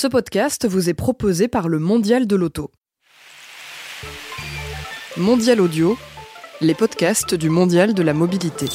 Ce podcast vous est proposé par le Mondial de l'Auto. Mondial Audio, les podcasts du Mondial de la mobilité.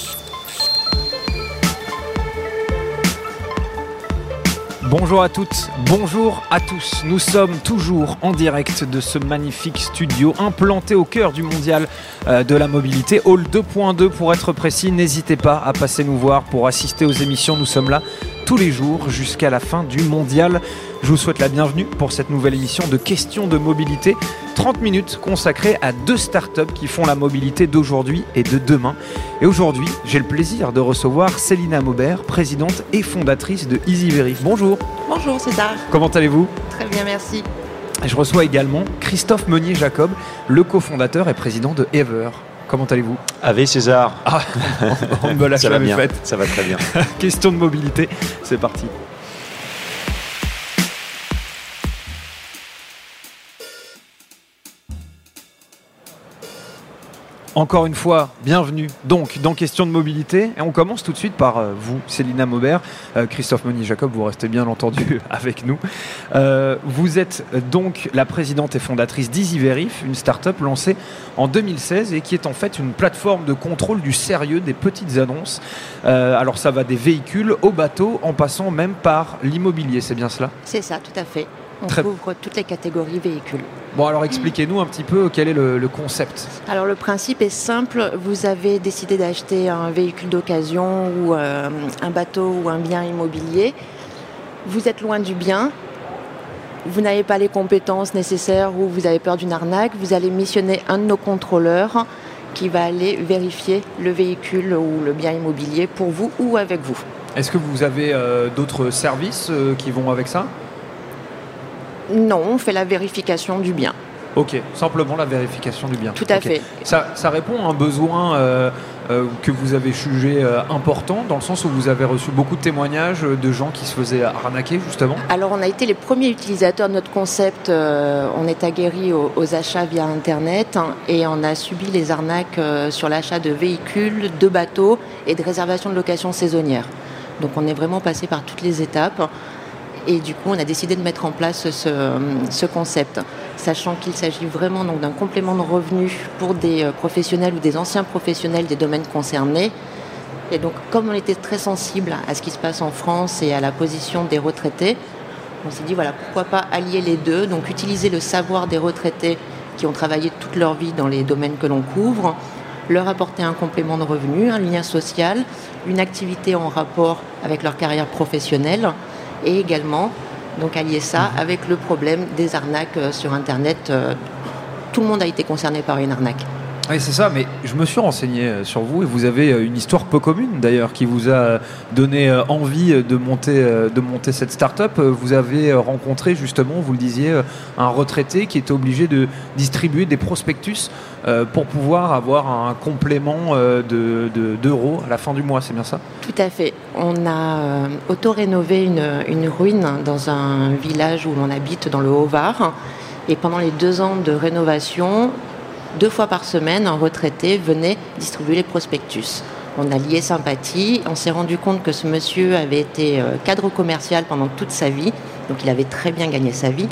Bonjour à toutes, bonjour à tous. Nous sommes toujours en direct de ce magnifique studio implanté au cœur du mondial euh, de la mobilité, Hall 2.2 pour être précis. N'hésitez pas à passer nous voir pour assister aux émissions. Nous sommes là tous les jours jusqu'à la fin du mondial. Je vous souhaite la bienvenue pour cette nouvelle émission de questions de mobilité. 30 minutes consacrées à deux startups qui font la mobilité d'aujourd'hui et de demain. Et aujourd'hui, j'ai le plaisir de recevoir Célina Maubert, présidente et fondatrice de EasyVerif. Bonjour. Bonjour César. Comment allez-vous? Très bien, merci. Et je reçois également Christophe Meunier-Jacob, le cofondateur et président de Ever. Comment allez-vous? Avec César. Ah, on me l'a ça va jamais bien. faite. Ça va très bien. Question de mobilité, c'est parti. Encore une fois, bienvenue donc dans Question de mobilité. Et on commence tout de suite par euh, vous, Célina Maubert. Euh, Christophe Meunier-Jacob, vous restez bien entendu avec nous. Euh, vous êtes donc la présidente et fondatrice d'EasyVerif, une start-up lancée en 2016 et qui est en fait une plateforme de contrôle du sérieux des petites annonces. Alors ça va des véhicules au bateau en passant même par l'immobilier, c'est bien cela? C'est ça, tout à fait. On Très- couvre toutes les catégories véhicules. Bon alors expliquez-nous un petit peu quel est le, le concept. Alors le principe est simple, vous avez décidé d'acheter un véhicule d'occasion ou euh, un bateau ou un bien immobilier. Vous êtes loin du bien, vous n'avez pas les compétences nécessaires ou vous avez peur d'une arnaque, vous allez missionner un de nos contrôleurs qui va aller vérifier le véhicule ou le bien immobilier pour vous ou avec vous. Est-ce que vous avez euh, d'autres services euh, qui vont avec ça? Non, on fait la vérification du bien. Ok, simplement la vérification du bien. Tout à fait. Ça, ça répond à un besoin euh, euh, que vous avez jugé euh, important, dans le sens où vous avez reçu beaucoup de témoignages de gens qui se faisaient arnaquer, justement? Alors, on a été les premiers utilisateurs de notre concept. on est aguerri aux, aux achats via Internet hein, et on a subi les arnaques sur l'achat de véhicules, de bateaux et de réservation de location saisonnière. Donc, on est vraiment passé par toutes les étapes. Et du coup, on a décidé de mettre en place ce, ce concept, sachant qu'il s'agit vraiment donc d'un complément de revenus pour des euh, professionnels ou des anciens professionnels des domaines concernés. Et donc, comme on était très sensible à ce qui se passe en France et à la position des retraités, on s'est dit voilà pourquoi pas allier les deux, donc utiliser le savoir des retraités qui ont travaillé toute leur vie dans les domaines que l'on couvre, leur apporter un complément de revenus, un lien social, une activité en rapport avec leur carrière professionnelle et également donc allier ça avec le problème des arnaques euh, sur internet. Euh, Tout le monde a été concerné par une arnaque. Oui, c'est ça, mais je me suis renseigné euh, sur vous et vous avez une histoire peu commune d'ailleurs qui vous a donné envie de monter, de monter cette start-up. Vous avez rencontré justement, vous le disiez, un retraité qui était obligé de distribuer des prospectus pour pouvoir avoir un complément euh, de- de- d'euros à la fin du mois, c'est bien ça? Tout à fait. On a euh, auto-rénové une, ruine dans un village où l'on habite dans le Haut-Var. Et pendant les deux ans de rénovation, deux fois par semaine, un retraité venait distribuer les prospectus. On a lié sympathie. On s'est rendu compte que ce monsieur avait été euh, cadre commercial pendant toute sa vie. Donc il avait très bien gagné sa vie.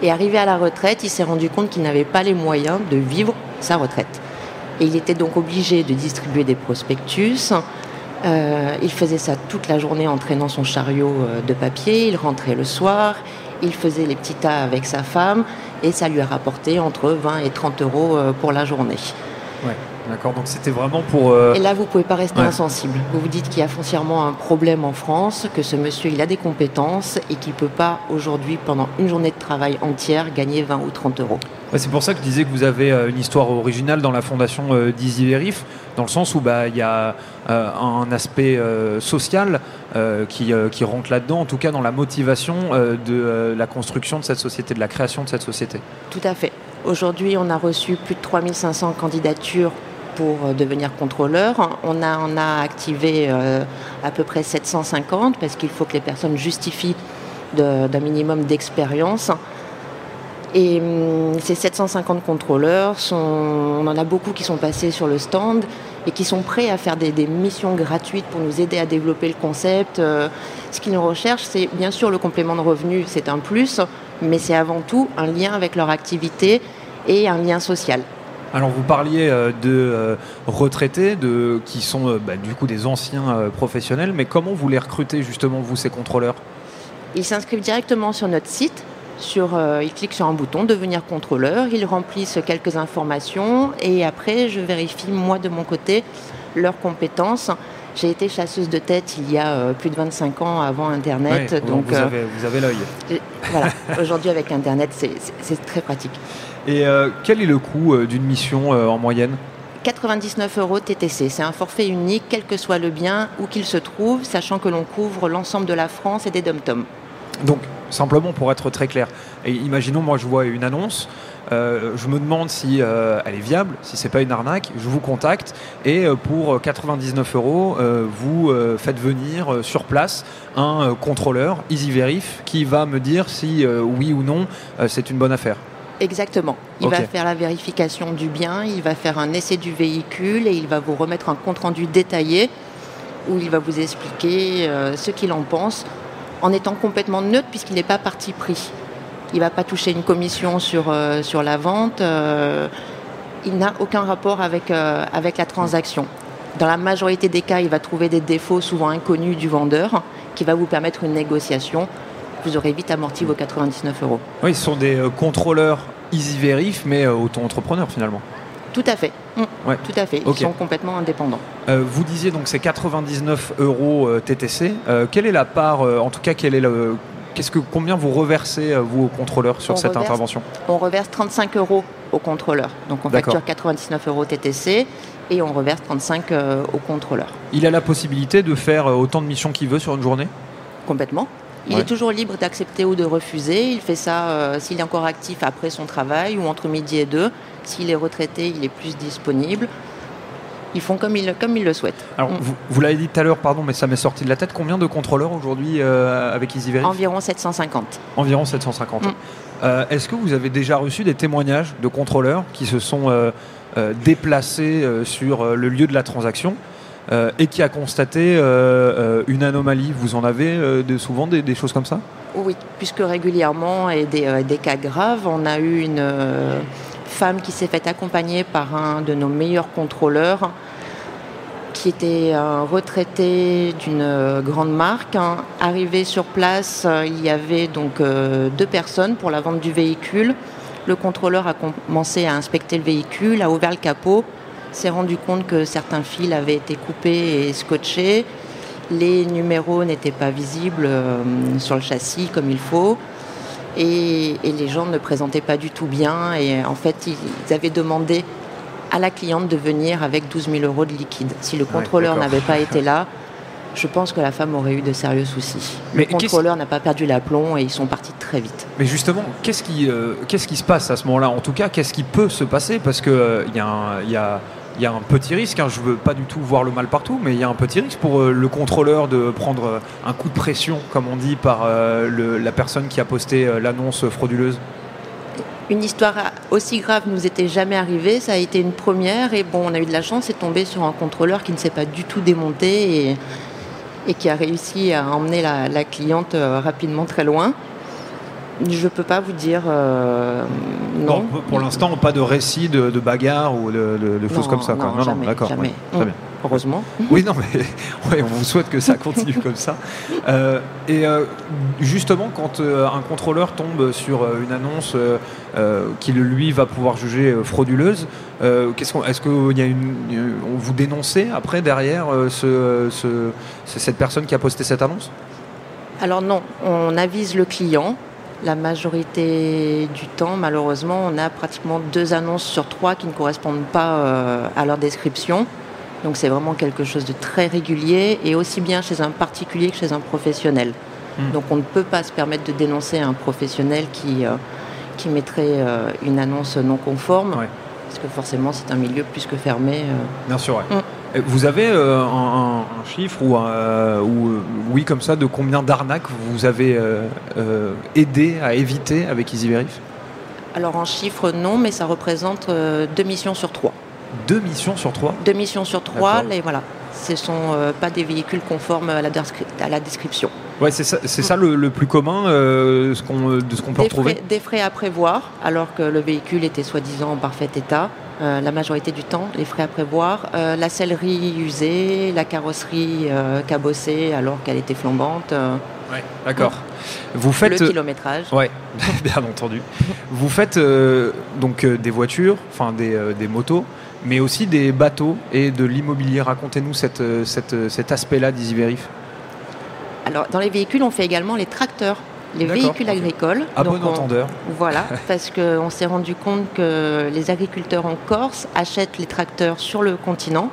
Et arrivé à la retraite, il s'est rendu compte qu'il n'avait pas les moyens de vivre sa retraite. Et il était donc obligé de distribuer des prospectus. Euh, il faisait ça toute la journée en traînant son chariot euh, de papier. Il rentrait le soir. Il faisait les petits tas avec sa femme. Et ça lui a rapporté entre 20 et 30 euros euh, pour la journée. D'accord. Donc c'était vraiment pour. euh, Et là, vous pouvez pas rester Ouais. insensible. Vous vous dites qu'il y a foncièrement un problème en France, que ce monsieur, il a des compétences et qu'il peut pas aujourd'hui, pendant une journée de travail entière, gagner 20 ou 30 euros. Ouais, c'est pour ça que je disais que vous avez euh, une histoire originale dans la fondation euh, d'Easy Verif, dans le sens où bah, il y a euh, un aspect social qui, qui rentre là-dedans, en tout cas dans la motivation de la construction de cette société, de la création de cette société. Tout à fait. Aujourd'hui, on a reçu plus de 3500 candidatures pour euh, devenir contrôleur. On a, on a activé euh, à peu près 750 parce qu'il faut que les personnes justifient d'un minimum d'expérience. Et hum, ces 750 contrôleurs, on en a beaucoup qui sont passés sur le stand et qui sont prêts à faire des, missions gratuites pour nous aider à développer le concept. Euh, ce qu'ils recherchent, c'est bien sûr le complément de revenu, c'est un plus, mais c'est avant tout un lien avec leur activité et un lien social. Alors vous parliez euh, de euh, retraités, de, qui sont bah, du coup des anciens professionnels, mais comment vous les recrutez justement, vous, ces contrôleurs? Ils s'inscrivent directement sur notre site sur, euh, ils cliquent sur un bouton devenir contrôleur, ils remplissent quelques informations et après je vérifie moi de mon côté leurs compétences. J'ai été chasseuse de tête il y a euh, plus de 25 ans avant Internet. donc vous, euh, avez, vous avez l'œil. Voilà, aujourd'hui avec Internet c'est très pratique. Et quel est le coût d'une mission en moyenne? 99 euros TTC. C'est un forfait unique, quel que soit le bien, où qu'il se trouve, sachant que l'on couvre l'ensemble de la France et des dom-toms. Donc, simplement pour être très clair, et imaginons, moi je vois une annonce, euh, je me demande si euh, elle est viable, si c'est pas une arnaque, je vous contacte et euh, pour 99 euros, vous faites venir sur place un contrôleur EasyVerif qui va me dire si oui ou non c'est une bonne affaire. Exactement. Il va faire la vérification du bien, il va faire un essai du véhicule et il va vous remettre un compte rendu détaillé où il va vous expliquer ce qu'il en pense en étant complètement neutre puisqu'il n'est pas parti pris. Il ne va pas toucher une commission sur, euh, sur la vente. Euh, il n'a aucun rapport avec, euh, avec la transaction. Dans la majorité des cas, il va trouver des défauts souvent inconnus du vendeur qui va vous permettre une négociation. Vous aurez vite amorti vos 99 euros. Oui, ce sont des contrôleurs EasyVerif, mais auto-entrepreneurs finalement. Tout à fait. Mm. Tout à fait. Ils sont complètement indépendants. Euh, vous disiez donc c'est 99 euros euh, TTC. Euh, quelle est la part, en tout cas, quel est le, qu'est-ce que, combien vous reversez, vous, au contrôleur sur cette intervention? On reverse 35 euros au contrôleur. Donc on facture 99 euros TTC et on reverse 35 au contrôleur. Il a la possibilité de faire autant de missions qu'il veut sur une journée? Complètement. Il est toujours libre d'accepter ou de refuser. Il fait ça s'il est encore actif après son travail ou entre midi et deux. S'il est retraité, il est plus disponible. Ils font comme ils, comme ils le souhaitent. Alors, mm. vous, l'avez dit tout à l'heure, pardon, mais ça m'est sorti de la tête. Combien de contrôleurs aujourd'hui euh, avec EasyVerif Environ 750. Environ 750. Mm. Euh, est-ce que vous avez déjà reçu des témoignages de contrôleurs qui se sont euh, déplacés sur le lieu de la transaction? Et qui a constaté une anomalie Vous en avez souvent des, choses comme ça? Oui, puisque régulièrement, et des, cas graves, on a eu une femme qui s'est fait accompagner par un de nos meilleurs contrôleurs qui était un retraité d'une grande marque. Arrivé sur place, il y avait donc euh, deux personnes pour la vente du véhicule. Le contrôleur a commencé à inspecter le véhicule, a ouvert le capot, s'est rendu compte que certains fils avaient été coupés et scotchés. Les numéros n'étaient pas visibles euh, sur le châssis comme il faut. Et, les gens ne présentaient pas du tout bien. Et en fait, ils avaient demandé à la cliente de venir avec 12 000 euros de liquide. Si le contrôleur n'avait pas été là, je pense que la femme aurait eu de sérieux soucis. Mais le contrôleur n'a pas perdu l'aplomb et ils sont partis très vite. Mais justement, qu'est-ce qui, euh, qu'est-ce qui se passe à ce moment-là? En tout cas, qu'est-ce qui peut se passer? Parce qu'il euh, y, y, a il y a un petit risque, hein, je ne veux pas du tout voir le mal partout, mais il y a un petit risque pour euh, le contrôleur de prendre euh, un coup de pression, comme on dit, par euh, la personne qui a posté l'annonce frauduleuse. Une histoire aussi grave nous était jamais arrivée, ça a été une première et bon, on a eu de la chance, c'est tombé sur un contrôleur qui ne s'est pas du tout démonté et, et qui a réussi à emmener la cliente rapidement très loin. Je ne peux pas vous dire euh, non. pour l'instant, pas de récit de, bagarre ou de, choses comme ça. Non, non, d'accord. Heureusement. Oui, non, mais on vous souhaite que ça continue comme ça. Euh, et euh, justement, quand un contrôleur tombe sur une annonce qu'il lui va pouvoir juger frauduleuse, qu'est-ce qu'on, est-ce qu'on y a une, on vous dénoncez après derrière ce, cette personne qui a posté cette annonce? Alors non, on avise le client la majorité du temps, malheureusement, on a pratiquement deux annonces sur trois qui ne correspondent pas euh, à leur description. Donc c'est vraiment quelque chose de très régulier et aussi bien chez un particulier que chez un professionnel. Hmm. Donc on ne peut pas se permettre de dénoncer un professionnel qui, euh, qui mettrait euh, une annonce non conforme. Parce que forcément c'est un milieu plus que fermé. Bien sûr, hmm. Vous avez euh, un, chiffre ou, euh, ou, oui comme ça de combien d'arnaques vous avez euh, aidé à éviter avec EasyVerif? Alors en chiffre non, mais ça représente deux missions sur trois. Deux missions sur trois? Deux missions sur trois, et voilà. Ce ne sont euh, pas des véhicules conformes à la, descri- à la description. Ouais, c'est ça, le, le plus commun euh, ce qu'on- de ce qu'on peut Des retrouver. frais, des frais à prévoir, alors que le véhicule était soi-disant en parfait état. Euh, la majorité du temps, les frais à prévoir. Euh, la sellerie usée, la carrosserie euh, cabossée alors qu'elle était flambante. euh, D'accord. Vous faites. le kilométrage. Ouais, bien entendu. Vous faites euh, donc euh, des voitures, enfin des, euh, des motos, mais aussi des bateaux et de l'immobilier. Racontez-nous cette, euh, cette, euh, cet aspect-là d'EasyVerif. Alors, dans les véhicules, on fait également les tracteurs, les véhicules agricoles. À Donc, bon on- entendeur. Voilà, parce qu'on s'est rendu compte que les agriculteurs en Corse achètent les tracteurs sur le continent.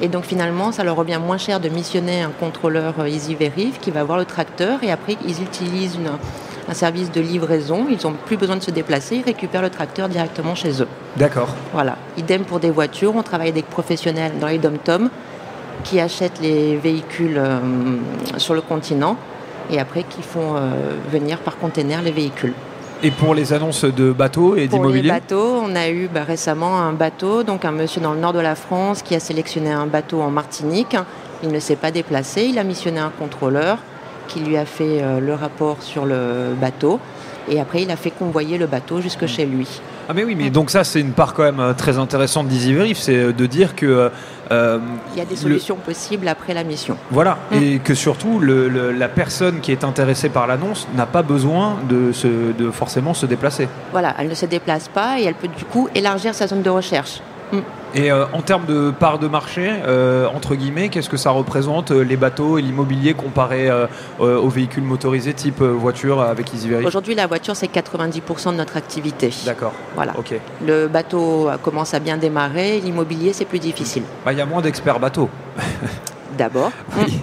Et donc finalement, ça leur revient moins cher de missionner un contrôleur euh, EasyVerif qui va voir le tracteur et après ils utilisent une- un service de livraison. Ils n'ont plus besoin de se déplacer, ils récupèrent le tracteur directement chez eux. D'accord. Voilà. Idem pour des voitures. On travaille avec des professionnels dans les dom-tom qui achètent les véhicules euh, sur le continent et après qui font euh, venir par container les véhicules. Et pour les annonces de bateaux et Pour les d'immobilier bateaux, on a eu bah, récemment un bateau, donc un monsieur dans le nord de la France qui a sélectionné un bateau en Martinique. Il ne s'est pas déplacé, il a missionné un contrôleur qui lui a fait euh, le rapport sur le bateau et après il a fait convoyer le bateau jusque chez lui. Ah mais oui, mais donc ça c'est une part quand même très intéressante d'EasyVerif, c'est de dire que euh, Il y a des le- solutions possibles après la mission. Voilà, Mm. et que surtout le- le- la personne qui est intéressée par l'annonce n'a pas besoin de, se, de forcément se déplacer. Voilà, elle ne se déplace pas et elle peut du coup élargir sa zone de recherche. Et euh, en termes de part de marché, euh, entre guillemets, qu'est-ce que ça représente euh, les bateaux et l'immobilier comparé aux véhicules motorisés type voiture avec EasyVerif Aujourd'hui, la voiture, c'est 90% de notre activité. D'accord, Voilà. Le bateau commence à bien démarrer, l'immobilier, c'est plus difficile. Bah, Il y a moins d'experts bateaux. D'abord, Oui.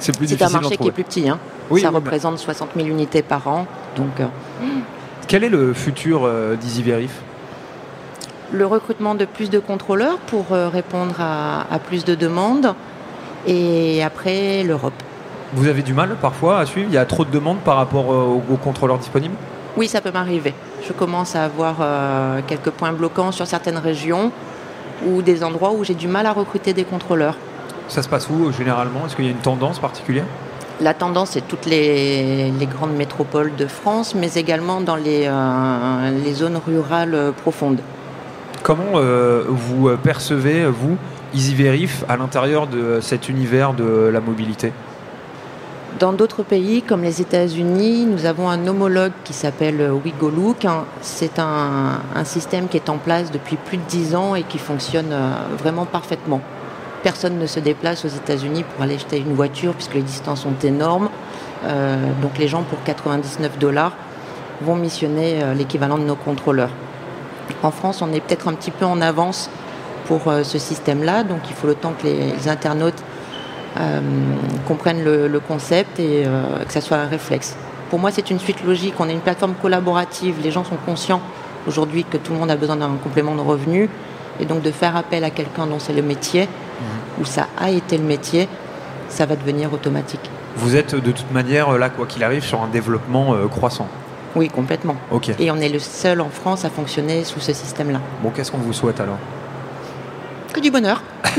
C'est plus c'est difficile un marché qui est plus petit. hein. Oui, Ça oui, bah. représente 60 000 unités par an. Donc, Quel est le futur d'EasyVerif le recrutement de plus de contrôleurs pour euh, répondre à, à plus de demandes. Et après, l'Europe. Vous avez du mal parfois à suivre? Il y a trop de demandes par rapport euh, aux, aux contrôleurs disponibles? Oui, ça peut m'arriver. Je commence à avoir euh, quelques points bloquants sur certaines régions ou des endroits où j'ai du mal à recruter des contrôleurs. Ça se passe où généralement? Est-ce qu'il y a une tendance particulière? La tendance, c'est toutes les, les grandes métropoles de France, mais également dans les, euh, les zones rurales profondes. Comment euh, vous euh, percevez, vous, EasyVerif, à l'intérieur de cet univers de la mobilité? Dans d'autres pays, comme les États-Unis, nous avons un homologue qui s'appelle euh, WeGoLook. hein. C'est un, système qui est en place depuis plus de 10 ans et qui fonctionne euh, vraiment parfaitement. Personne ne se déplace aux États-Unis pour aller acheter une voiture puisque les distances sont énormes. Euh, donc les gens, pour 99 dollars, vont missionner euh, l'équivalent de nos contrôleurs. En France, on est peut-être un petit peu en avance pour euh, ce système-là, donc il faut le temps que les, internautes euh, comprennent le, le concept et euh, que ça soit un réflexe. Pour moi, c'est une suite logique. On est une plateforme collaborative. Les gens sont conscients aujourd'hui que tout le monde a besoin d'un complément de revenu. Et donc de faire appel à quelqu'un dont c'est le métier, ou ça a été le métier, ça va devenir automatique. Vous êtes de toute manière, là, quoi qu'il arrive, sur un développement euh, croissant. Oui, complètement. Et on est le seul en France à fonctionner sous ce système-là. Bon, qu'est-ce qu'on vous souhaite alors? Que du bonheur.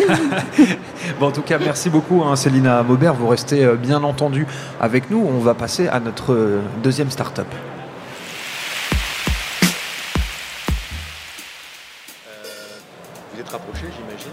Bon, en tout cas, merci beaucoup, hein, Célina Maubert. Vous restez euh, bien entendu avec nous. On va passer à notre euh, deuxième start-up. Vous êtes rapproché, j'imagine,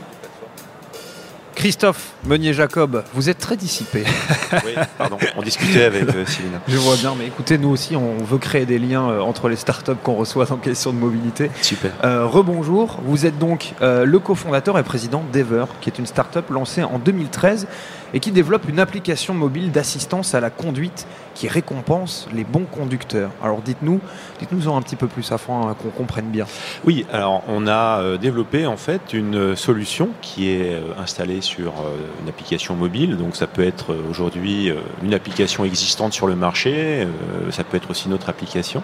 Christophe Meunier-Jacob, vous êtes très dissipé. Oui, pardon. On discutait avec euh, Céline. Je vois bien, mais écoutez, nous aussi, on veut créer des liens euh, entre les startups qu'on reçoit en question de mobilité. Super. Euh, rebonjour, vous êtes donc euh, le cofondateur et président d'Ever, qui est une start-up lancée en 2013 et qui développe une application mobile d'assistance à la conduite qui récompense les bons conducteurs. Alors dites-nous, dites-nous en un petit peu plus afin euh, qu'on comprenne bien. Oui, alors on a euh, développé en fait une solution qui est euh, installée sur euh, une application mobile. Donc ça peut être euh, aujourd'hui euh, une application existante sur le marché, euh, ça peut être aussi notre application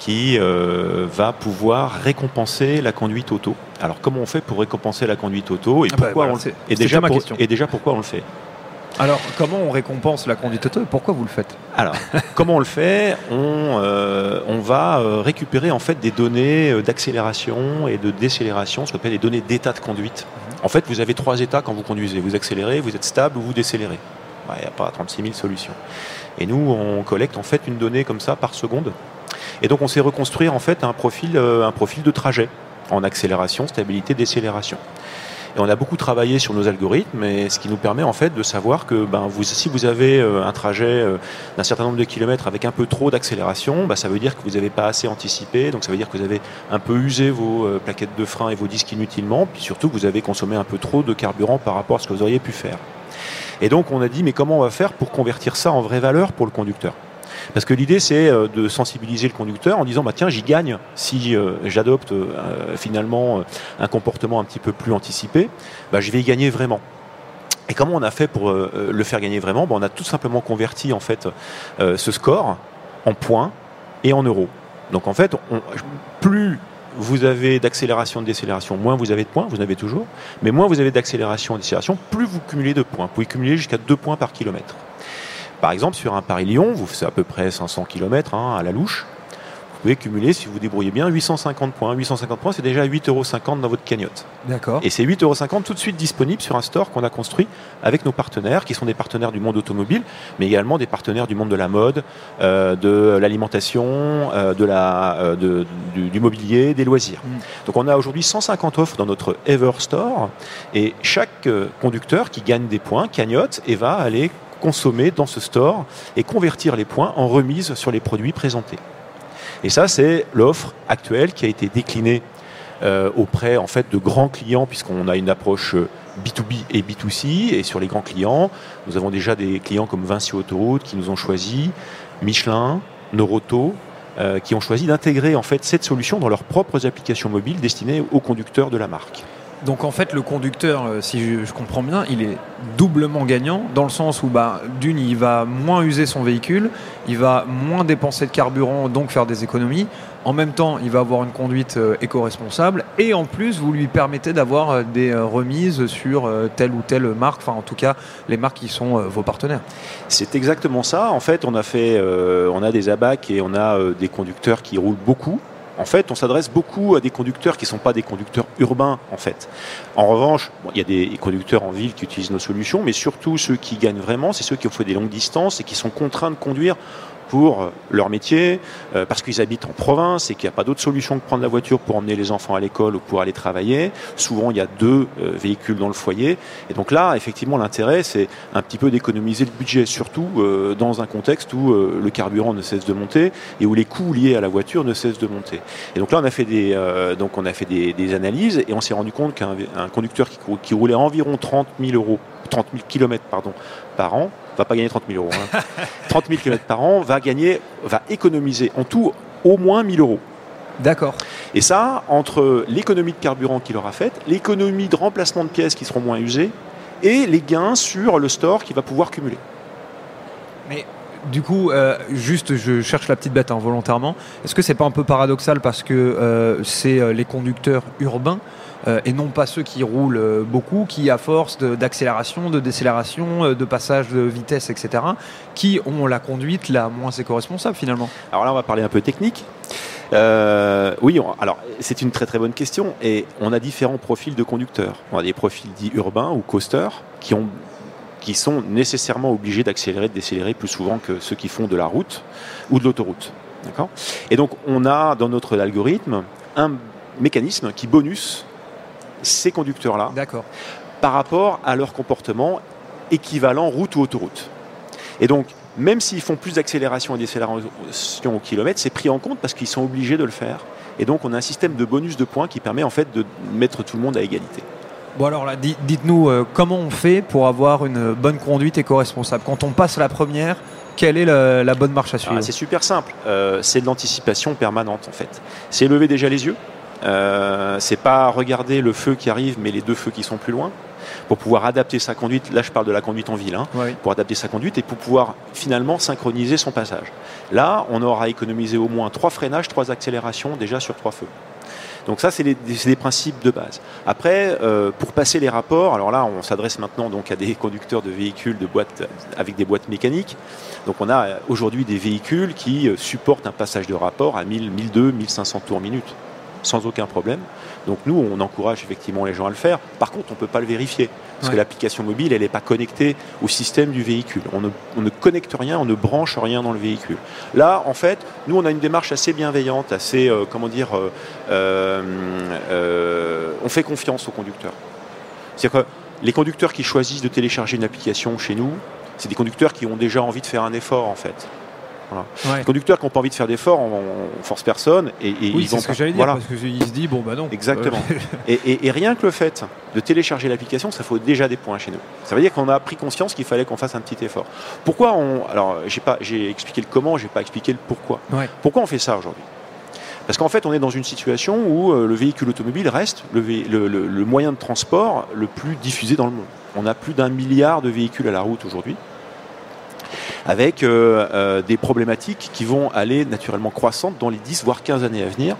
qui euh, va pouvoir récompenser la conduite auto. Alors comment on fait pour récompenser la conduite auto et Ah bah pourquoi voilà, on le et déjà, ma pour- question. et déjà pourquoi on le fait? Alors, comment on récompense la conduite auto et pourquoi vous le faites? Alors, comment on le fait? On, euh, on va euh, récupérer en fait des données d'accélération et de décélération, ce qu'on appelle les données d'état de conduite. En fait, vous avez trois états quand vous conduisez. Vous accélérez, vous êtes stable ou vous décélérez. Il n'y a pas 36 000 solutions. Et nous, on collecte en fait une donnée comme ça par seconde. Et donc, on sait reconstruire en fait un profil, un profil de trajet en accélération, stabilité, décélération. Et on a beaucoup travaillé sur nos algorithmes, et ce qui nous permet en fait de savoir que ben, si vous avez euh, un trajet euh, d'un certain nombre de kilomètres avec un peu trop d'accélération, ben, ça veut dire que vous n'avez pas assez anticipé, donc ça veut dire que vous avez un peu usé vos euh, plaquettes de frein et vos disques inutilement, puis surtout vous avez consommé un peu trop de carburant par rapport à ce que vous auriez pu faire. Et donc on a dit mais comment on va faire pour convertir ça en vraie valeur pour le conducteur? Parce que l'idée, c'est euh, de sensibiliser le conducteur en disant, bah, tiens, j'y gagne si euh, j'adopte euh, finalement un comportement un petit peu plus anticipé, bah, je vais y gagner vraiment. Et comment on a fait pour le faire gagner vraiment? Bah, On a tout simplement converti en fait ce score en points et en euros. Donc en fait, plus vous avez d'accélération, de décélération, moins vous avez de points, vous en avez toujours, mais moins vous avez d'accélération et de décélération, plus vous cumulez de points. Vous pouvez cumuler jusqu'à 2 points par kilomètre. Par exemple, sur un Paris-Lyon, vous faites à peu près 500 km hein, à la louche. Vous pouvez cumuler, si vous débrouillez bien, 850 points. 850 points, c'est déjà 8,50 euros dans votre cagnotte. D'accord. Et c'est 8,50 euros tout de suite disponible sur un store qu'on a construit avec nos partenaires, qui sont des partenaires du monde automobile, mais également des partenaires du monde de la mode, euh, de l'alimentation, euh, de la, euh, du, mobilier, des loisirs. Mm. Donc on a aujourd'hui 150 offres dans notre Ever Store, et chaque conducteur qui gagne des points cagnotte et va aller consommer dans ce store et convertir les points en remise sur les produits présentés. Et ça, c'est l'offre actuelle qui a été déclinée euh, auprès en fait de grands clients puisqu'on a une approche B2B euh, et B2C et sur les grands clients, nous avons déjà des clients comme Vinci Autoroute qui nous ont choisi, Michelin, Noroto, euh, qui ont choisi d'intégrer en fait cette solution dans leurs propres applications mobiles destinées aux conducteurs de la marque. Donc en fait, le conducteur, euh, si je, comprends bien, il est doublement gagnant dans le sens où, bah, d'une, il va moins user son véhicule, il va moins dépenser de carburant, donc faire des économies. En même temps, il va avoir une conduite euh, éco-responsable et en plus, vous lui permettez d'avoir euh, des remises sur telle ou telle marque, enfin en tout cas les marques qui sont vos partenaires. C'est exactement ça. En fait, on a fait, on a des abacs et on a des conducteurs qui roulent beaucoup en fait, on s'adresse beaucoup à des conducteurs qui ne sont pas des conducteurs urbains, en fait. En revanche, il y a des conducteurs en ville qui utilisent nos solutions, mais surtout ceux qui gagnent vraiment, c'est ceux qui ont fait des longues distances et qui sont contraints de conduire pour euh, leur métier, euh, parce qu'ils habitent en province et qu'il n'y a pas d'autre solution que prendre la voiture pour emmener les enfants à l'école ou pour aller travailler. Souvent, il y a deux euh, véhicules dans le foyer. Et donc là, effectivement, l'intérêt, c'est un petit peu d'économiser le budget, surtout dans un contexte où le carburant ne cesse de monter et où les coûts liés à la voiture ne cessent de monter. Et donc là, on a fait des, donc on a fait des, analyses et on s'est rendu compte qu'un conducteur qui, qui roulait environ 30 000 euros 30 000 km pardon, par an, va pas gagner 30 000 euros. 30 000 km par an va gagner, va économiser en tout au moins 1000 euros. D'accord. Et ça, entre l'économie de carburant qu'il aura faite, l'économie de remplacement de pièces qui seront moins usées, et les gains sur le store qu'il va pouvoir cumuler. Mais du coup, euh, juste, je cherche la petite bête involontairement. Hein, Est-ce que c'est pas un peu paradoxal parce que euh, c'est euh, les conducteurs urbains euh, et non pas ceux qui roulent euh, beaucoup, qui à force d'accélération, de, décélération, euh, de passage de vitesse, etc., qui ont la conduite la moins éco-responsable finalement Alors là, on va parler un peu technique. oui, alors c'est une très très bonne question et on a différents profils de conducteurs. On a des profils dits urbains ou coasters qui ont qui sont nécessairement obligés d'accélérer, de décélérer plus souvent que ceux qui font de la route ou de l'autoroute. Et donc on a dans notre algorithme un mécanisme qui bonus ces conducteurs-là par rapport à leur comportement équivalent route ou autoroute. Et donc, même s'ils font plus d'accélération et décélération au kilomètre, c'est pris en compte parce qu'ils sont obligés de le faire. Et donc, on a un système de bonus de points qui permet en fait de mettre tout le monde à égalité. Bon alors là, dites-nous euh, comment on fait pour avoir une bonne conduite éco-responsable? Quand on passe la première, quelle est la, bonne marche à suivre? Ah, C'est super simple. Euh, c'est de l'anticipation permanente en fait. C'est lever déjà les yeux. Euh, c'est pas regarder le feu qui arrive, mais les deux feux qui sont plus loin, pour pouvoir adapter sa conduite. Là, je parle de la conduite en ville, hein, pour adapter sa conduite et pour pouvoir finalement synchroniser son passage. Là, on aura économisé au moins trois freinages, trois accélérations déjà sur trois feux. Donc ça, c'est des principes de base. Après, euh, pour passer les rapports, alors là, on s'adresse maintenant donc à des conducteurs de véhicules de boîtes avec des boîtes mécaniques. Donc on a aujourd'hui des véhicules qui euh, supportent un passage de rapport à 1000, 1200, 1500 tours minute sans aucun problème. Donc nous, on encourage effectivement les gens à le faire. Par contre, on ne peut pas le vérifier. Parce que l'application mobile, elle n'est pas connectée au système du véhicule. On ne, connecte rien, on ne branche rien dans le véhicule. Là, en fait, nous, on a une démarche assez bienveillante, assez, euh, comment dire, euh, euh, on fait confiance aux conducteurs. C'est-à-dire que les conducteurs qui choisissent de télécharger une application chez nous, c'est des conducteurs qui ont déjà envie de faire un effort, en fait. Les conducteurs qui n'ont pas envie de faire d'efforts, on, force personne. Et, et oui, c'est ce que j'allais dire, parce qu'ils se disent, bon, bah non. Exactement. et, rien que le fait de télécharger l'application, ça faut déjà des points chez nous. Ça veut dire qu'on a pris conscience qu'il fallait qu'on fasse un petit effort. Pourquoi on. Alors, j'ai, pas, j'ai expliqué le comment, j'ai pas expliqué le pourquoi. Pourquoi on fait ça aujourd'hui? Parce qu'en fait, on est dans une situation où euh, le véhicule automobile reste le, le, moyen de transport le plus diffusé dans le monde. On a plus d'un milliard de véhicules à la route aujourd'hui avec euh, euh, des problématiques qui vont aller naturellement croissantes dans les 10 voire 15 années à venir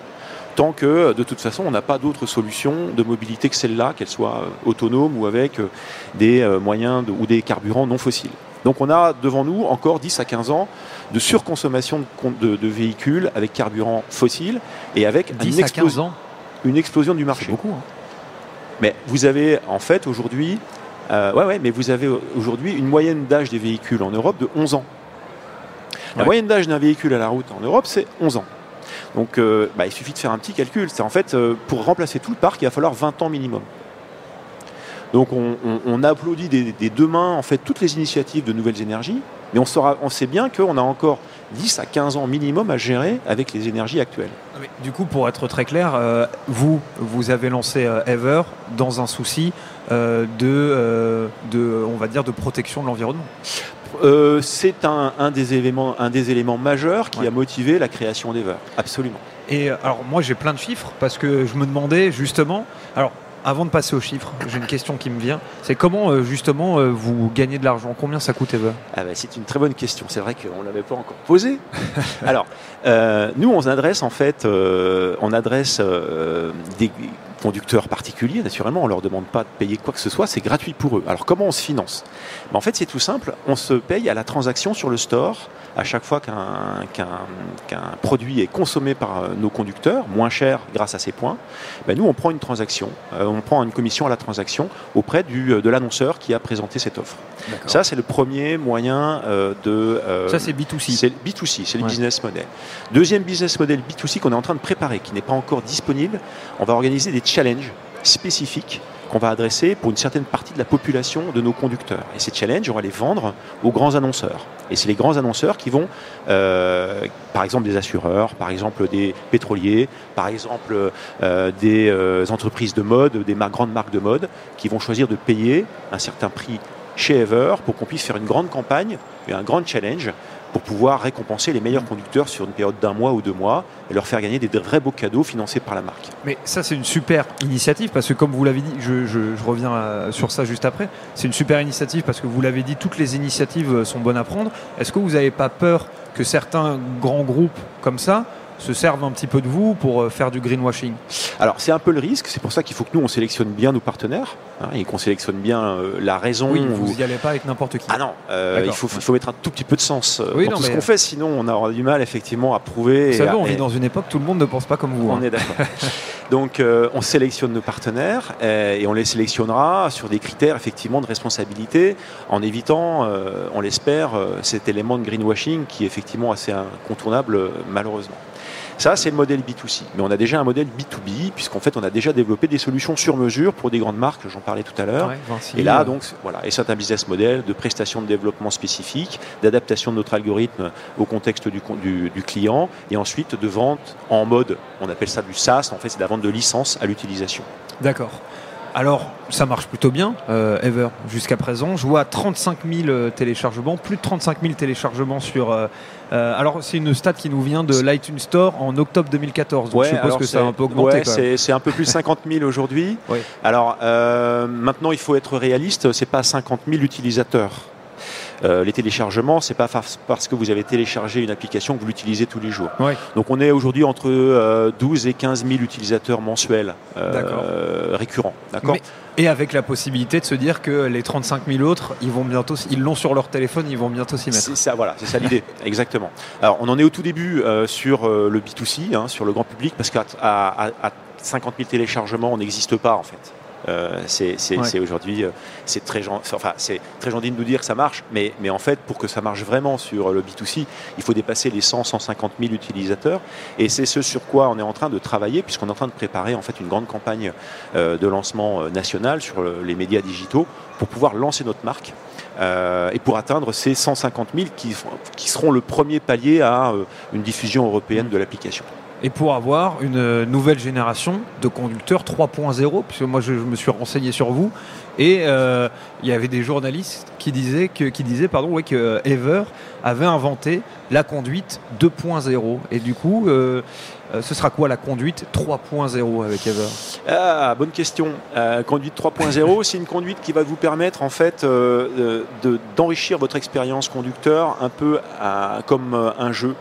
tant que de toute façon on n'a pas d'autre solution de mobilité que celle-là, qu'elle soit euh, autonome ou avec des moyens ou des carburants non fossiles. Donc on a devant nous encore 10 à 15 ans de surconsommation de, véhicules avec carburants fossiles et avec 10 une, à 15 ans. une explosion du marché. beaucoup. Hein. Mais vous avez en fait aujourd'hui euh, ouais, ouais, mais vous avez aujourd'hui une moyenne d'âge des véhicules en Europe de 11 ans. La moyenne d'âge d'un véhicule à la route en Europe, c'est 11 ans. Donc euh, bah, il suffit de faire un petit calcul. C'est en fait, euh, pour remplacer tout le parc, il va falloir 20 ans minimum. Donc on, applaudit des, deux mains en fait toutes les initiatives de nouvelles énergies, mais on, on sait bien qu'on a encore 10 à 15 ans minimum à gérer avec les énergies actuelles. Du coup, pour être très clair, vous, vous avez lancé Ever dans un souci euh, de, euh, de, on va dire, de protection de l'environnement euh, c'est un, un, des éléments, un des éléments majeurs qui a motivé la création d'Ever. Absolument. Et alors moi j'ai plein de chiffres parce que je me demandais justement. Alors avant de passer aux chiffres, j'ai une question qui me vient. C'est comment justement vous gagnez de l'argent? Combien ça coûte Ever ah bah, C'est une très bonne question. C'est vrai qu'on ne l'avait pas encore posée. Alors, nous on adresse en fait, on adresse des conducteurs particuliers, naturellement, on leur demande pas de payer quoi que ce soit, c'est gratuit pour eux. Alors comment on se finance? Ben, En fait, c'est tout simple, on se paye à la transaction sur le store à chaque fois qu'un produit est consommé par euh, nos conducteurs, moins cher grâce à ces points. Ben, nous, on prend une transaction, euh, on prend une commission à la transaction auprès du, euh, de l'annonceur qui a présenté cette offre. Ça, c'est le premier moyen de... Ça, c'est B2C. C'est B2C, c'est le business model. Deuxième business model B2C qu'on est en train de préparer, qui n'est pas encore disponible, on va organiser des challenges spécifiques qu'on va adresser pour une certaine partie de la population de nos conducteurs. Et ces challenges, on va les vendre aux grands annonceurs. Et c'est les grands annonceurs qui vont, euh, par exemple des assureurs, par exemple des pétroliers, par exemple euh, des euh, entreprises de mode, des grandes marques de mode, qui vont choisir de payer un certain prix chez Ever pour qu'on puisse faire une grande campagne et un grand challenge pour pouvoir récompenser les meilleurs conducteurs sur une période d'un mois ou deux mois et leur faire gagner des vrais beaux cadeaux financés par la marque. Mais ça, c'est une super initiative parce que, comme vous l'avez dit, je, reviens euh, sur ça juste après, c'est une super initiative parce que vous l'avez dit, toutes les initiatives euh, sont bonnes à prendre. Est-ce que vous n'avez pas peur que certains grands groupes comme ça se servent un petit peu de vous pour euh, faire du greenwashing Alors c'est un peu le risque, c'est pour ça qu'il faut que nous on sélectionne bien nos partenaires hein, et qu'on sélectionne bien euh, la raison. Oui, vous n'y allez pas avec n'importe qui. Ah non, euh, il, faut, faut, mettre un tout petit peu de sens dans tout ce qu'on fait, sinon on aura du mal effectivement à prouver. Vous savez, on vit dans une époque où tout le monde ne pense pas comme vous. On hein. est d'accord. Donc on sélectionne nos partenaires et on les sélectionnera sur des critères effectivement de responsabilité en évitant, on l'espère, cet élément de greenwashing qui est effectivement assez incontournable malheureusement. Ça, c'est le modèle B2C. Mais on a déjà un modèle B2B, puisqu'en fait, on a déjà développé des solutions sur mesure pour des grandes marques, j'en parlais tout à l'heure. et là, euh. donc, voilà. Et c'est un business model de prestation de développement spécifique, d'adaptation de notre algorithme au contexte du, du, client, et ensuite de vente en mode, on appelle ça du SaaS, en fait, c'est la vente de licence à l'utilisation. D'accord. Alors, ça marche plutôt bien, euh, Ever, jusqu'à présent. Je vois 35 000 euh, téléchargements, plus de 35 000 téléchargements sur. Euh, alors, c'est une stat qui nous vient de l'iTunes Store en octobre 2014. Donc, je suppose que ça a un peu augmenté. Ouais, c'est un peu plus de 50 000 aujourd'hui. Alors, maintenant, il faut être réaliste, c'est pas 50 000 utilisateurs. Les téléchargements, c'est pas parce que vous avez téléchargé une application que vous l'utilisez tous les jours. Donc on est aujourd'hui entre 12 et 15 000 utilisateurs mensuels récurrents. D'accord et avec la possibilité de se dire que les 35 000 autres, ils vont bientôt, ils l'ont sur leur téléphone, ils vont bientôt s'y mettre. C'est ça, voilà, c'est ça l'idée, exactement. Alors, on en est au tout début euh, sur euh, le B2C, hein, sur le grand public, parce qu'à à, 50 000 téléchargements, on n'existe pas en fait. Euh, c'est aujourd'hui, euh, c'est très, enfin, très gentil de nous dire que ça marche, mais, mais en fait, pour que ça marche vraiment sur le B2C, il faut dépasser les 100, 150 000 utilisateurs. Et c'est ce sur quoi on est en train de travailler, puisqu'on est en train de préparer en fait une grande campagne euh, de lancement national sur les médias digitaux pour pouvoir lancer notre marque. et pour atteindre ces 150 000 qui, qui seront le premier palier à une diffusion européenne de l'application et pour avoir une nouvelle génération de conducteurs 3.0, puisque moi je, me suis renseigné sur vous, et euh, il y avait des journalistes qui disaient que, qui disaient, pardon, ouais, que Ever avait inventé la conduite 2.0. Et du coup, euh, euh, ce sera quoi la conduite 3.0 avec Ever ah, Bonne question. conduite 3.0, c'est une conduite qui va vous permettre en fait d'enrichir votre expérience conducteur un peu comme un jeu,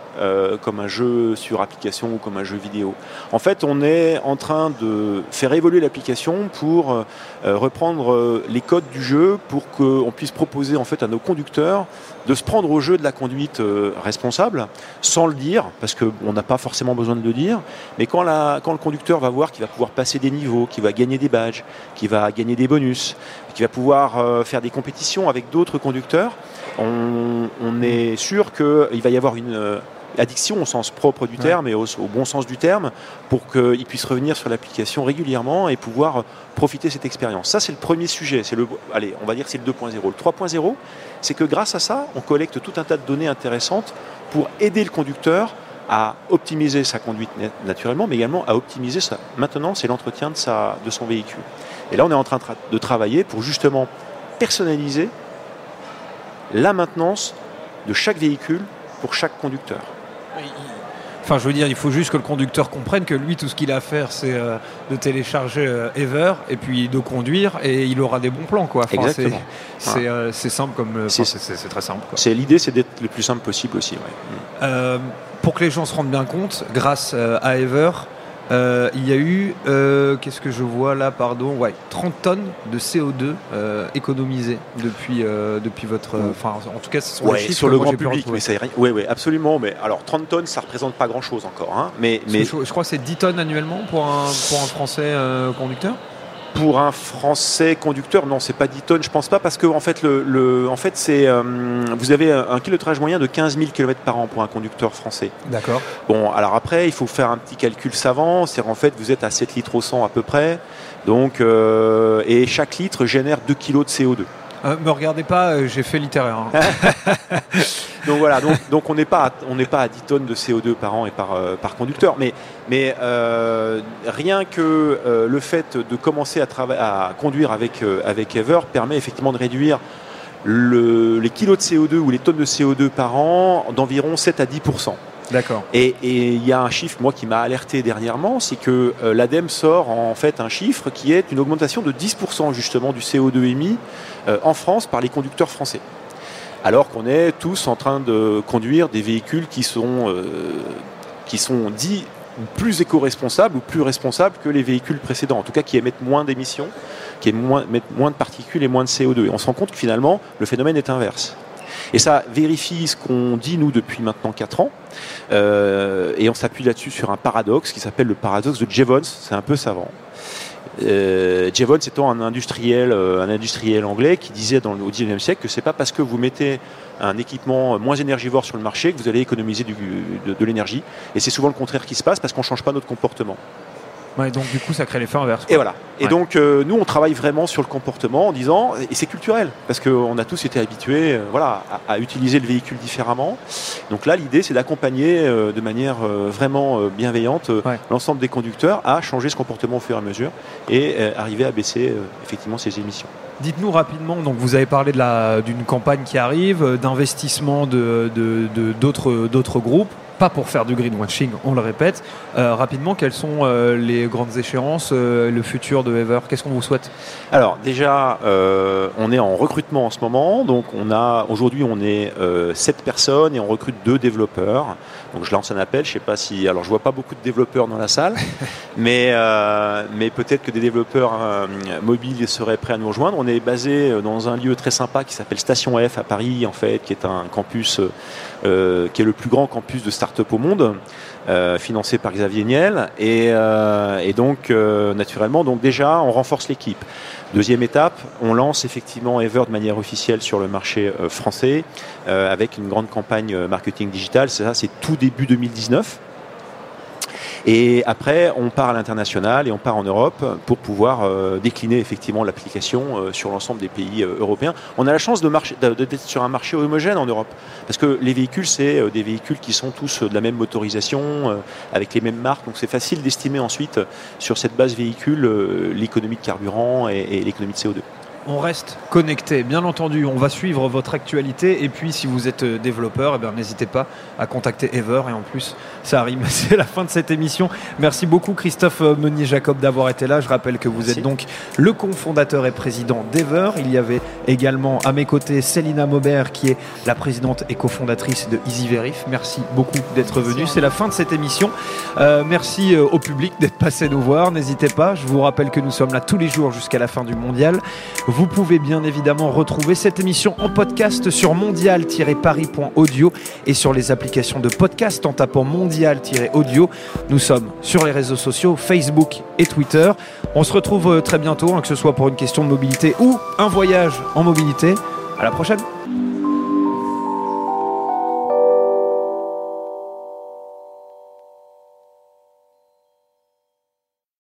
comme un jeu sur application ou comme un jeu vidéo. En fait, on est en train de faire évoluer l'application pour reprendre les codes du jeu pour qu'on puisse proposer en fait à nos conducteurs de se prendre au jeu de la conduite euh, responsable sans le dire, parce qu'on n'a pas forcément besoin de le dire, mais quand, le conducteur va voir qu'il va pouvoir passer des niveaux, qu'il va gagner des badges, qu'il va gagner des bonus, qu'il va pouvoir euh, faire des compétitions avec d'autres conducteurs, on, on est sûr qu'il va y avoir une euh, addiction au sens propre du terme et au, bon sens du terme pour qu'ils puissent revenir sur l'application régulièrement et pouvoir profiter de cette expérience. Ça, c'est le premier sujet. C'est le, allez, on va dire que c'est le 2.0. Le 3.0, c'est que grâce à ça, on collecte tout un tas de données intéressantes pour aider le conducteur à optimiser sa conduite naturellement, mais également à optimiser sa maintenance et l'entretien de, sa, de son véhicule. Et là, on est en train de travailler pour justement personnaliser la maintenance de chaque véhicule pour chaque conducteur. Enfin, je veux dire, il faut juste que le conducteur comprenne que lui, tout ce qu'il a à faire, c'est euh, de télécharger euh, Ever et puis de conduire et il aura des bons plans. Quoi. Exactement. Euh, c'est simple comme. c'est très simple. C'est l'idée, c'est d'être le plus simple possible aussi. pour que les gens se rendent bien compte, grâce à Ever, euh, il y a eu, euh, qu'est-ce que je vois là, pardon, ouais, 30 tonnes de CO2 euh, économisées depuis, depuis votre. Enfin, en tout cas, ce sont les chiffres sur le grand public. Mais ça, oui, oui, absolument. Mais alors, 30 tonnes, ça représente pas grand-chose encore. Hein, mais, mais... Je, je, crois que c'est 10 tonnes annuellement pour un, pour un Français conducteur? Pour un Français conducteur, non, c'est pas 10 tonnes, je pense pas, parce que en fait, le, en fait, c'est, euh, vous avez un kilométrage moyen de 15 000 km par an pour un conducteur français. D'accord. Bon, alors après, il faut faire un petit calcul savant, c'est en fait, vous êtes à 7 litres au 100 à peu près, donc, euh, et chaque litre génère 2 kg de CO2. Euh, me regardez pas, j'ai fait littéraire. Hein. donc voilà, donc, donc on n'est pas, on n'est pas à 10 tonnes de CO2 par an et par, euh, par conducteur, mais, mais rien que le fait de commencer à, à conduire avec, avec Ever permet effectivement de réduire le, les kilos de CO2 ou les tonnes de CO2 par an d'environ 7 à 10% D'accord. Et il y a un chiffre, moi, qui m'a alerté dernièrement, c'est que euh, l'ADEME sort en fait un chiffre qui est une augmentation de 10% justement du CO2 émis euh, en France par les conducteurs français. Alors qu'on est tous en train de conduire des véhicules qui sont, euh, qui sont dits plus éco-responsables ou plus responsables que les véhicules précédents, en tout cas qui émettent moins d'émissions, qui émettent moins de particules et moins de CO2. Et on se rend compte que finalement, le phénomène est inverse. Et ça vérifie ce qu'on dit, nous, depuis maintenant 4 ans. Euh, et on s'appuie là-dessus sur un paradoxe qui s'appelle le paradoxe de Jevons. C'est un peu savant. Euh, Jevons un industriel, euh, un industriel anglais qui disait au XIXe siècle que c'est pas parce que vous mettez un équipement moins énergivore sur le marché que vous allez économiser de, de l'énergie. Et c'est souvent le contraire qui se passe parce qu'on ne change pas notre comportement et donc du coup, ça crée l'effet inverse. Et voilà. Et donc euh, nous, on travaille vraiment sur le comportement en disant, et c'est culturel, parce qu'on a tous été habitués, euh, voilà, à, utiliser le véhicule différemment. Donc là, l'idée, c'est d'accompagner euh, de manière vraiment bienveillante l'ensemble des conducteurs à changer ce comportement au fur et à mesure et arriver à baisser effectivement ces émissions. Dites-nous rapidement, donc vous avez parlé d'une campagne qui arrive, d'investissement de, d'autres, d'autres groupes pas pour faire du greenwashing, on le répète. Euh, rapidement, quelles sont euh, les grandes échéances, euh, le futur de Ever Qu'est-ce qu'on vous souhaite? Alors déjà, on est en recrutement en ce moment. Donc on a aujourd'hui on est 7 personnes et on recrute deux développeurs. Donc je lance un appel. Je sais pas si alors je vois pas beaucoup de développeurs dans la salle, mais mais peut-être que des développeurs mobiles seraient prêts à nous rejoindre. On est basé dans un lieu très sympa qui s'appelle Station F à Paris en fait, qui est un campus qui est le plus grand campus de au monde. Euh, financé par Xavier Niel. Et, euh, et donc, euh, naturellement, donc déjà, on renforce l'équipe. Deuxième étape, on lance effectivement Ever de manière officielle sur le marché français avec une grande campagne marketing digital. C'est ça, c'est tout début 2019. Et après, on part à l'international et on part en Europe pour pouvoir euh, décliner effectivement l'application euh, sur l'ensemble des pays euh, européens. On a la chance de d'être sur un marché homogène en Europe, parce que les véhicules, c'est des véhicules qui sont tous de la même motorisation, avec les mêmes marques, donc c'est facile d'estimer ensuite sur cette base véhicule l'économie de carburant et l'économie de CO2 on reste connecté. Bien entendu, on va suivre votre actualité. Et puis, si vous êtes euh, développeur, eh n'hésitez pas à contacter Ever. Et en plus, ça arrive. C'est la fin de cette émission. Merci beaucoup, Christophe euh, Meunier-Jacob, d'avoir été là. Je rappelle que vous êtes donc le cofondateur et président d'Ever. Il y avait également à mes côtés Célina Maubert, qui est la présidente et cofondatrice de EasyVerif. Merci beaucoup d'être venu. C'est la fin de cette émission. Euh, merci au public d'être passé nous voir. N'hésitez pas. Je vous rappelle que nous sommes là tous les jours jusqu'à la fin du mondial. Vous pouvez bien évidemment retrouver cette émission en podcast sur mondial-paris.audio et sur les applications de podcast en tapant mondial-audio. Nous sommes sur les réseaux sociaux Facebook et Twitter. On se retrouve euh, très bientôt, hein, que ce soit pour une question de mobilité ou un voyage en mobilité. À la prochaine!